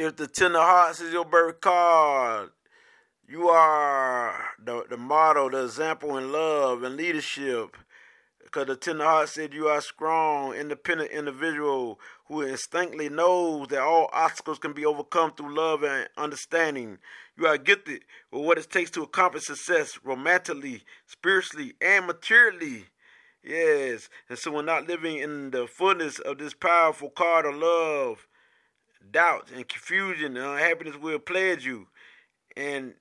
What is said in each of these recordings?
if the Ten of Hearts is your birth card, you are the, the model, the example in love and leadership. Because the tender heart said you are strong, independent individual who instinctively knows that all obstacles can be overcome through love and understanding. You are gifted with what it takes to accomplish success romantically, spiritually, and materially. Yes, and so we're not living in the fullness of this powerful card of love, doubt and confusion and unhappiness will plague you, and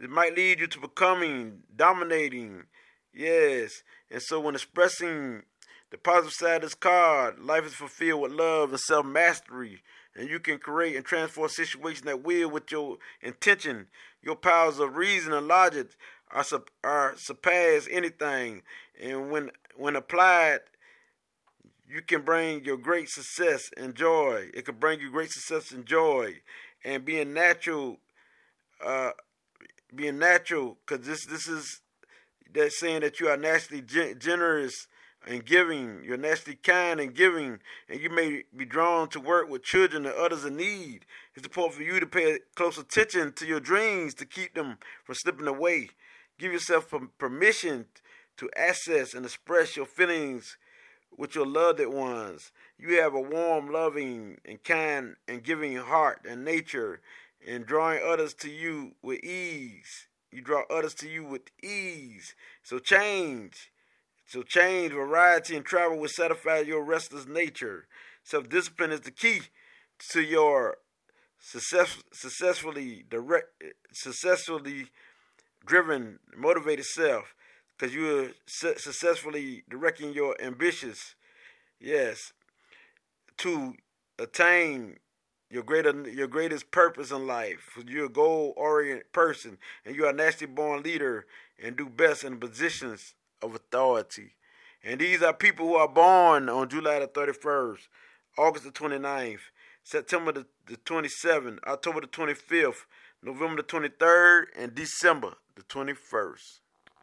it might lead you to becoming dominating. Yes, and so when expressing the positive side of this card, life is fulfilled with love and self mastery, and you can create and transform situations that will with your intention. Your powers of reason and logic are, are surpass anything, and when when applied, you can bring your great success and joy. It can bring you great success and joy, and being natural, uh, being natural, because this this is that saying that you are naturally generous and giving. You're naturally kind and giving, and you may be drawn to work with children and others in need. It's important for you to pay close attention to your dreams to keep them from slipping away. Give yourself permission to access and express your feelings with your loved ones. You have a warm, loving, and kind and giving heart and nature, and drawing others to you with ease. You draw others to you with ease. So change. So change, variety, and travel will satisfy your restless nature. Self discipline is the key to your success, successfully direct, successfully driven, motivated self because you are su- successfully directing your ambitions, yes, to attain your greater your greatest purpose in life. You're a goal oriented person, and you are a naturally born leader and do best in positions of authority. And these are people who are born on July the 31st, August the 29th, September the, the 27th, October the 25th, November the 23rd, and December the 21st.